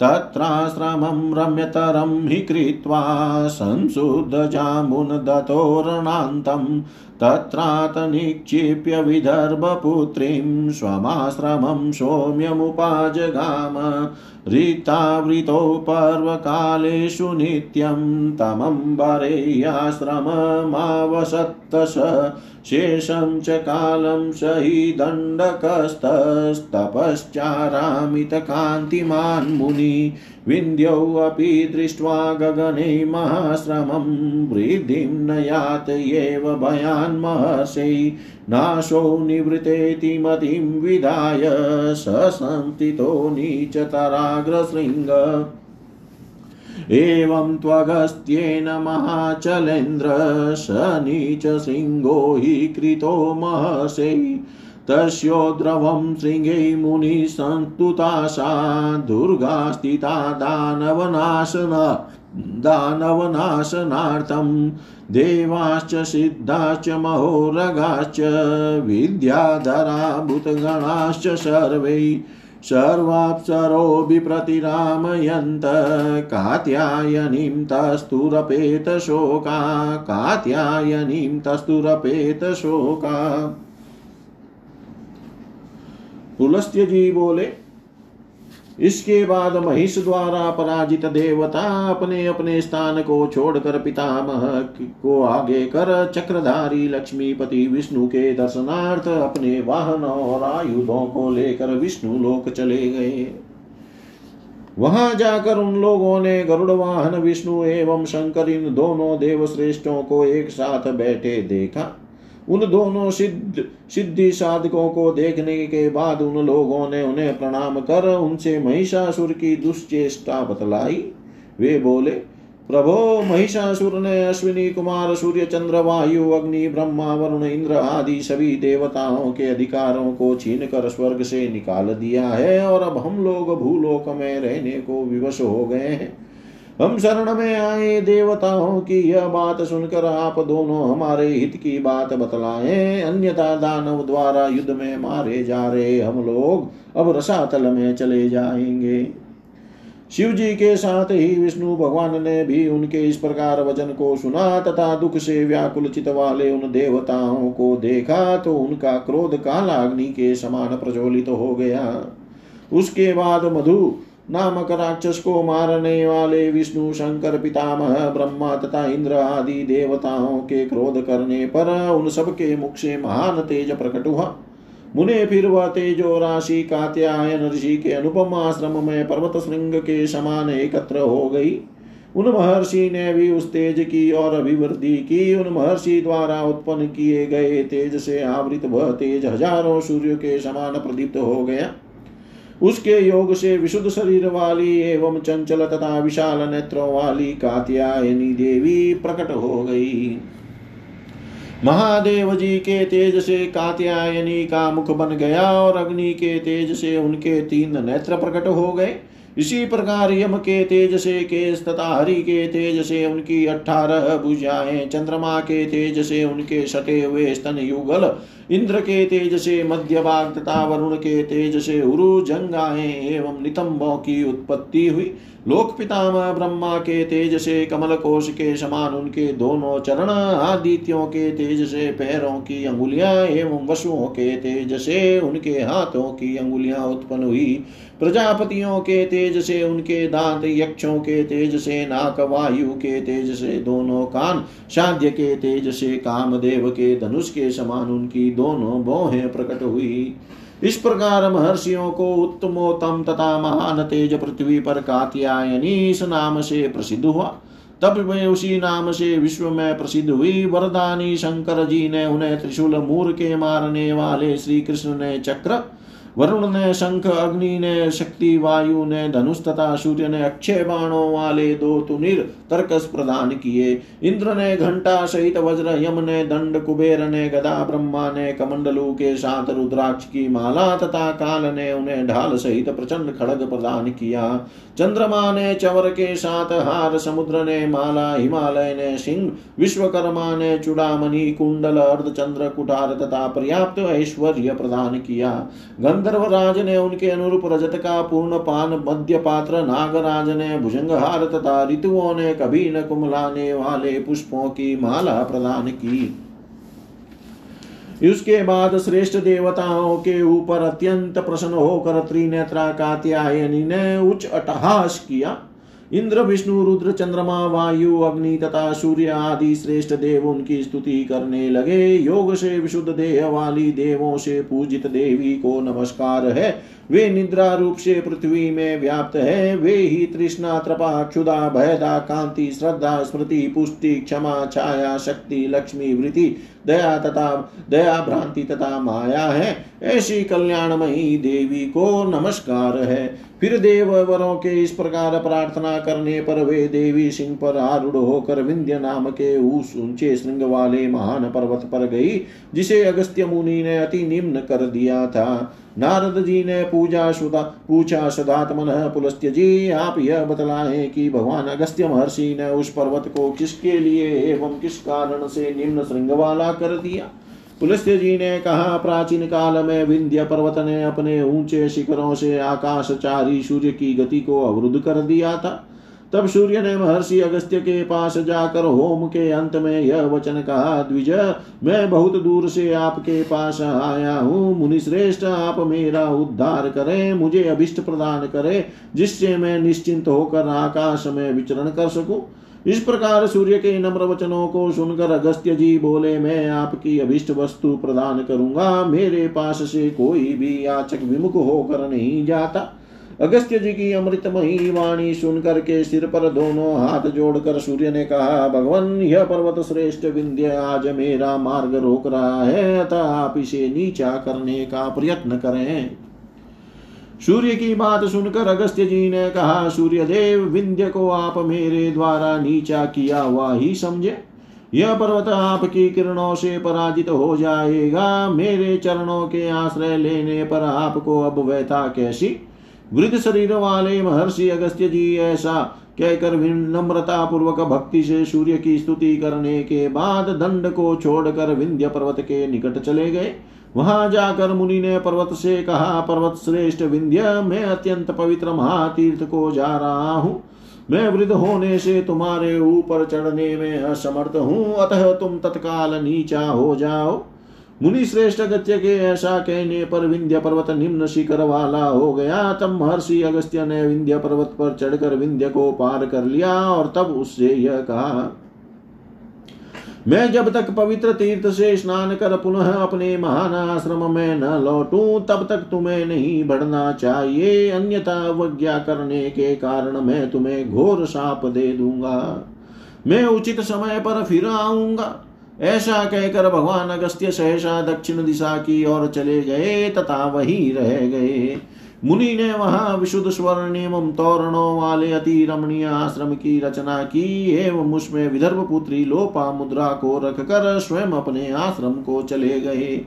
तत्राश्रमं रम्यतरं हि कृत्वा संशुद्धजामुनदतोरणान्तं तत्रात निक्षिप्य विदर्भपुत्रीं स्वमाश्रमं सौम्यमुपाजगाम ऋतावृतौ पर्वकालेषु नित्यं तमम्बरेयाश्रममावसत्तश शेषं च कालं स हि दण्डकस्तस्तपश्चारामितकान्तिमान् मुनि। विन्ध्यौऽपि दृष्ट्वा गगने महाश्रमं वृद्धिं न यात एव भयान् महर्षै नाशो निवृतेति मतिं विधाय स संस्थितो नीचतराग्रशृङ्ग। एवं त्वगस्त्येन महाचलेन्द्र स नीचशृङ्गो हि कृतो महर्षै तस्योद्रवं शृङ्गे मुनिसन्तुताशा दुर्गा स्थिता दानवनाशना, दानवनाशनार्थं देवाश्च, सिद्धाश्च, महोरगाश्च, विद्याधरा भूतगणाश्च सर्वै सर्वाप्सरोऽपि प्रतिरामयन्त कात्यायनीं तस्तुरपेतशोका कात्यायनीं तस्तुरपेतशोका। पुलस्त्य जी बोले इसके बाद महिष द्वारा पराजित देवता अपने अपने स्थान को छोड़कर पितामह को आगे कर चक्रधारी लक्ष्मीपति विष्णु के दर्शनार्थ अपने वाहनों और आयुधों को लेकर विष्णु लोक चले गए। वहाँ जाकर उन लोगों ने गरुड़ वाहन, विष्णु एवं शंकर इन दोनों देवश्रेष्ठों को एक साथ बैठे देखा। उन दोनों सिद्ध, सिद्धि साधकों को देखने के बाद उन लोगों ने उन्हें प्रणाम कर उनसे महिषासुर की दुश्चेष्टा बतलाई। वे बोले, प्रभो, महिषासुर ने अश्विनी कुमार, सूर्य चंद्र, वायु, अग्नि, ब्रह्मा, वरुण, इंद्र आदि सभी देवताओं के अधिकारों को छीन कर स्वर्ग से निकाल दिया है और अब हम लोग भूलोक में रहने को विवश हो गए हैं। हम शरण में आए देवताओं की यह बात सुनकर आप दोनों हमारे हित की बात बतलाएँ। अन्यथा दानव द्वारा युद्ध में मारे जा रहे हम लोग अब रसातल में चले जाएँगे। शिव जी के साथ ही विष्णु भगवान ने भी उनके इस प्रकार वचन को सुना तथा दुख से व्याकुल चित वाले उन देवताओं को देखा तो उनका क्रोध कालाग्नि के समान प्रज्वलित तो हो गया। उसके बाद मधु नामक राक्षस को मारने वाले विष्णु शंकर पितामह ब्रह्मा तथा इंद्र आदि देवताओं के क्रोध करने पर उन सबके मुख से महान तेज प्रकट हुआ। मुने फिर वह तेजो राशि कात्यायन ऋषि के अनुपम आश्रम में पर्वत श्रृंग के समान एकत्र हो गई। उन महर्षि ने भी उस तेज की और अभिवृद्धि की। उन महर्षि द्वारा उत्पन्न किए गए तेज से आवृत वह तेज हज़ारों सूर्य के समान प्रदीप्त हो गया। उसके योग से विशुद्ध शरीर वाली एवं चंचल तथा विशाल नेत्रों वाली कात्यायनी देवी प्रकट हो गई। महादेव जी के तेज से कात्यायनी का मुख बन गया और अग्नि के तेज से उनके तीन नेत्र प्रकट हो गए। इसी प्रकार यम के तेज से केस तथा हरि के तेज से उनकी अठारह भुजाएँ, चंद्रमा के तेज से उनके सटे हुए स्तन युगल इंद्र के तेज से मध्य भाग तथा वरुण के तेज से उरु जंगाएँ एवं नितंबों की उत्पत्ति हुई। लोक पितामह ब्रह्मा के तेज से कमल कोश के समान उनके दोनों चरण, आदित्यों के तेज से पैरों की अंगुलियाँ एवं वसुओं के तेज से उनके हाथों की अंगुलियाँ उत्पन्न हुई। प्रजापतियों के तेज से उनके दांत यक्षों के तेज से नाक वायु के तेज से दोनों कान शाद्य के तेज से कामदेव के धनुष के समान उनकी दोनों बोहें प्रकट हुई। इस प्रकार महर्षियों को उत्तमोत्तम तथा महान तेज पृथ्वी पर कात्यायनी इस नाम से प्रसिद्ध हुआ। तब वे उसी नाम से विश्व में प्रसिद्ध हुई। वरदानी शंकर जी ने उन्हें त्रिशूल मूर के मारने वाले श्री कृष्ण ने चक्र वरुण ने शंख अग्नि ने शक्ति वायु ने धनुष तथा सूर्य ने अक्षय बाणों वाले दो तुनिर तर्कस प्रदान किए। इंद्र ने घंटा सहित वज्र यम ने दंड कुबेर ने गदा ब्रह्मा ने कमंडलू के साथ रुद्राक्ष की माला तथा काल ने उन्हें ढाल सहित प्रचंड खड़ग प्रदान किया। चंद्रमा ने चवर के साथ हार समुद्र ने माला हिमालय ने सिंह विश्वकर्मा ने चुड़ामणि, कुंडल, अर्धचंद्र, कुठार तथा पर्याप्त ऐश्वर्य प्रदान किया। गंधर्व राज ने उनके अनुरूप रजत का पूर्ण पान मध्य पात्र नागराज ने भुजंगहार तथा ऋतुओं ने कभी न कुमलाने वाले पुष्पों की माला प्रदान की। इसके बाद श्रेष्ठ देवताओं के ऊपर अत्यंत प्रसन्न होकर त्रिनेत्रा कात्यायनी ने उच्च अटहास किया। इंद्र, विष्णु, रुद्र, चंद्रमा, वायु, अग्नि तथा सूर्य आदि श्रेष्ठ देव उनकी स्तुति करने लगे। योग से विशुद्ध देह वाली देवों से पूजित देवी को नमस्कार है। वे निद्रा रूप से पृथ्वी में व्याप्त है। वे ही तृष्णा त्रपा क्षुदा भयदा, कांति, श्रद्धा, स्मृति, पुष्टि, क्षमा, छाया, शक्ति, लक्ष्मी वृति दया तथा दया भ्रांति तथा माया है। ऐसी कल्याणमयी देवी को नमस्कार है। फिर देव वरों के इस प्रकार प्रार्थना करने पर वे देवी सिंह पर आरूढ़ होकर विंध्य नाम के उस ऊँचे श्रृंग वाले महान पर्वत पर गई, जिसे अगस्त्य मुनि ने अति निम्न कर दिया था। नारद जी ने पूजा सुधा पूछा, सदात्मन, पुलस्त्य जी, आप यह बतलाएँ कि भगवान अगस्त्य महर्षि ने उस पर्वत को किसके लिए एवं किस कारण से निम्न श्रृंग वाला कर दिया? पुलस्त्य जी ने कहा, प्राचीन काल में विंध्य पर्वत ने अपने ऊँचे शिखरों से आकाशचारी सूर्य की गति को अवरुद्ध कर दिया था। तब सूर्य ने महर्षि अगस्त्य के पास जाकर होम के अंत में यह वचन कहा, द्विज, मैं बहुत दूर से आपके पास आया हूँ। मुनि श्रेष्ठ आप मेरा उद्धार करें, मुझे अभिष्ट प्रदान करें, जिससे मैं निश्चिंत होकर आकाश में विचरण कर सकूँ। इस प्रकार सूर्य के नम्र वचनों को सुनकर अगस्त्य जी बोले, मैं आपकी अभिष्ट वस्तु प्रदान करूँगा। मेरे पास से कोई भी याचक विमुख होकर नहीं जाता। अगस्त्य जी की अमृतमयी वाणी सुनकर के सिर पर दोनों हाथ जोड़कर सूर्य ने कहा, भगवान, यह पर्वत श्रेष्ठ विंध्य आज मेरा मार्ग रोक रहा है, अतः आप इसे नीचा करने का प्रयत्न करें। सूर्य की बात सुनकर अगस्त्य जी ने कहा सूर्य देव विंध्य को आप मेरे द्वारा नीचा किया हुआ ही समझे। यह पर्वत आपकी किरणों से पराजित हो जाएगा। मेरे चरणों के आश्रय लेने पर आपको अब व्यथा कैसी? वृद्ध शरीर वाले महर्षि अगस्त्य जी ऐसा कहकर विनम्रता पूर्वक भक्ति से सूर्य की स्तुति करने के बाद दंड को छोड़कर विंध्य पर्वत के निकट चले गए। वहाँ जाकर मुनि ने पर्वत से कहा, पर्वत श्रेष्ठ विंध्य, मैं अत्यंत पवित्र महातीर्थ को जा रहा हूँ। मैं वृद्ध होने से तुम्हारे ऊपर चढ़ने में असमर्थ हूँ। अतः तुम तत्काल नीचा हो जाओ। मुनि श्रेष्ठ अगत्य के ऐसा कहने पर विंध्य पर्वत निम्न शिखर वाला हो गया। तब महर्षि अगस्त्य ने विंध्य पर्वत पर चढ़कर विंध्य को पार कर लिया और तब उससे यह कहा मैं जब तक पवित्र तीर्थ से स्नान कर पुनः अपने महान आश्रम में न लौटूं, तब तक तुम्हें नहीं बढ़ना चाहिए। अन्यथा अवज्ञा करने के कारण मैं तुम्हें घोर साप दे दूँगा। मैं उचित समय पर फिर आऊँगा। ऐसा कहकर भगवान अगस्त्य सहसा दक्षिण दिशा की ओर चले गए, तथा वही रह गए। मुनि ने वहाँ विशुद्ध स्वर्ण एवं तोरणों वाले अति रमणीय आश्रम की रचना की, एवं उसमें विदर्भ पुत्री लोपा मुद्रा को रखकर स्वयं अपने आश्रम को चले गए।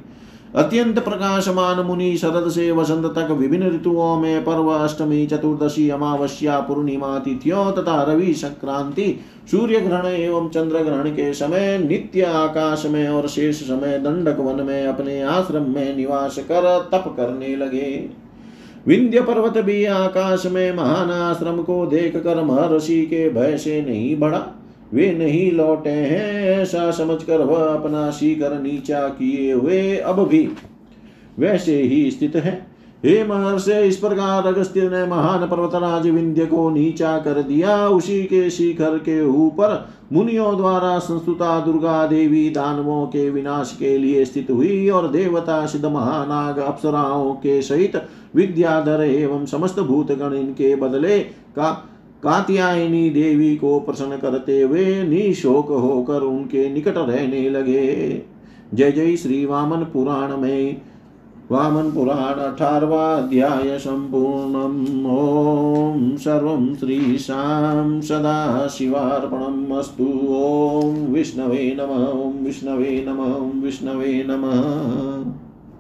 अत्यंत प्रकाशमान मुनि शरद से वसंत तक विभिन्न ऋतुओं में पर्व अष्टमी, चतुर्दशी, अमावस्या, पूर्णिमा, तिथियों तथा रवि संक्रांति सूर्य ग्रहण एवं चंद्र ग्रहण के समय नित्य आकाश में और शेष समय दंडक वन में अपने आश्रम में निवास कर तप करने लगे। विंध्य पर्वत भी आकाश में महान आश्रम को देख कर महर्षि के भय से नहीं बढ़ा वे नहीं लौटे हैं ऐसा समझकर वह अपना शिखर नीचा किए हुए अब भी। वैसे ही स्थित है। हे महर्षि, इस प्रकार अगस्त्य ने महान पर्वतराज विंध्य को नीचा कर दिया। उसी के शिखर के ऊपर मुनियों द्वारा संस्तुता दुर्गा देवी दानवों के विनाश के लिए स्थित हुई और देवता सिद्ध महानाग अप्सराओं के सहित विद्याधर एवं समस्त भूतगण इनके बदले का कात्यायनी देवी को प्रसन्न करते हुए निशोक होकर उनके निकट रहने लगे। जय जय श्री वामन पुराण में वामन पुराण अठारवाध्याय सम्पूर्णम् ॐ सर्वं श्रीशां सदाशिवार्पणम् अस्तु ॐ विष्णवे नमः विष्णवे नमः, ॐ विष्णवे नमः।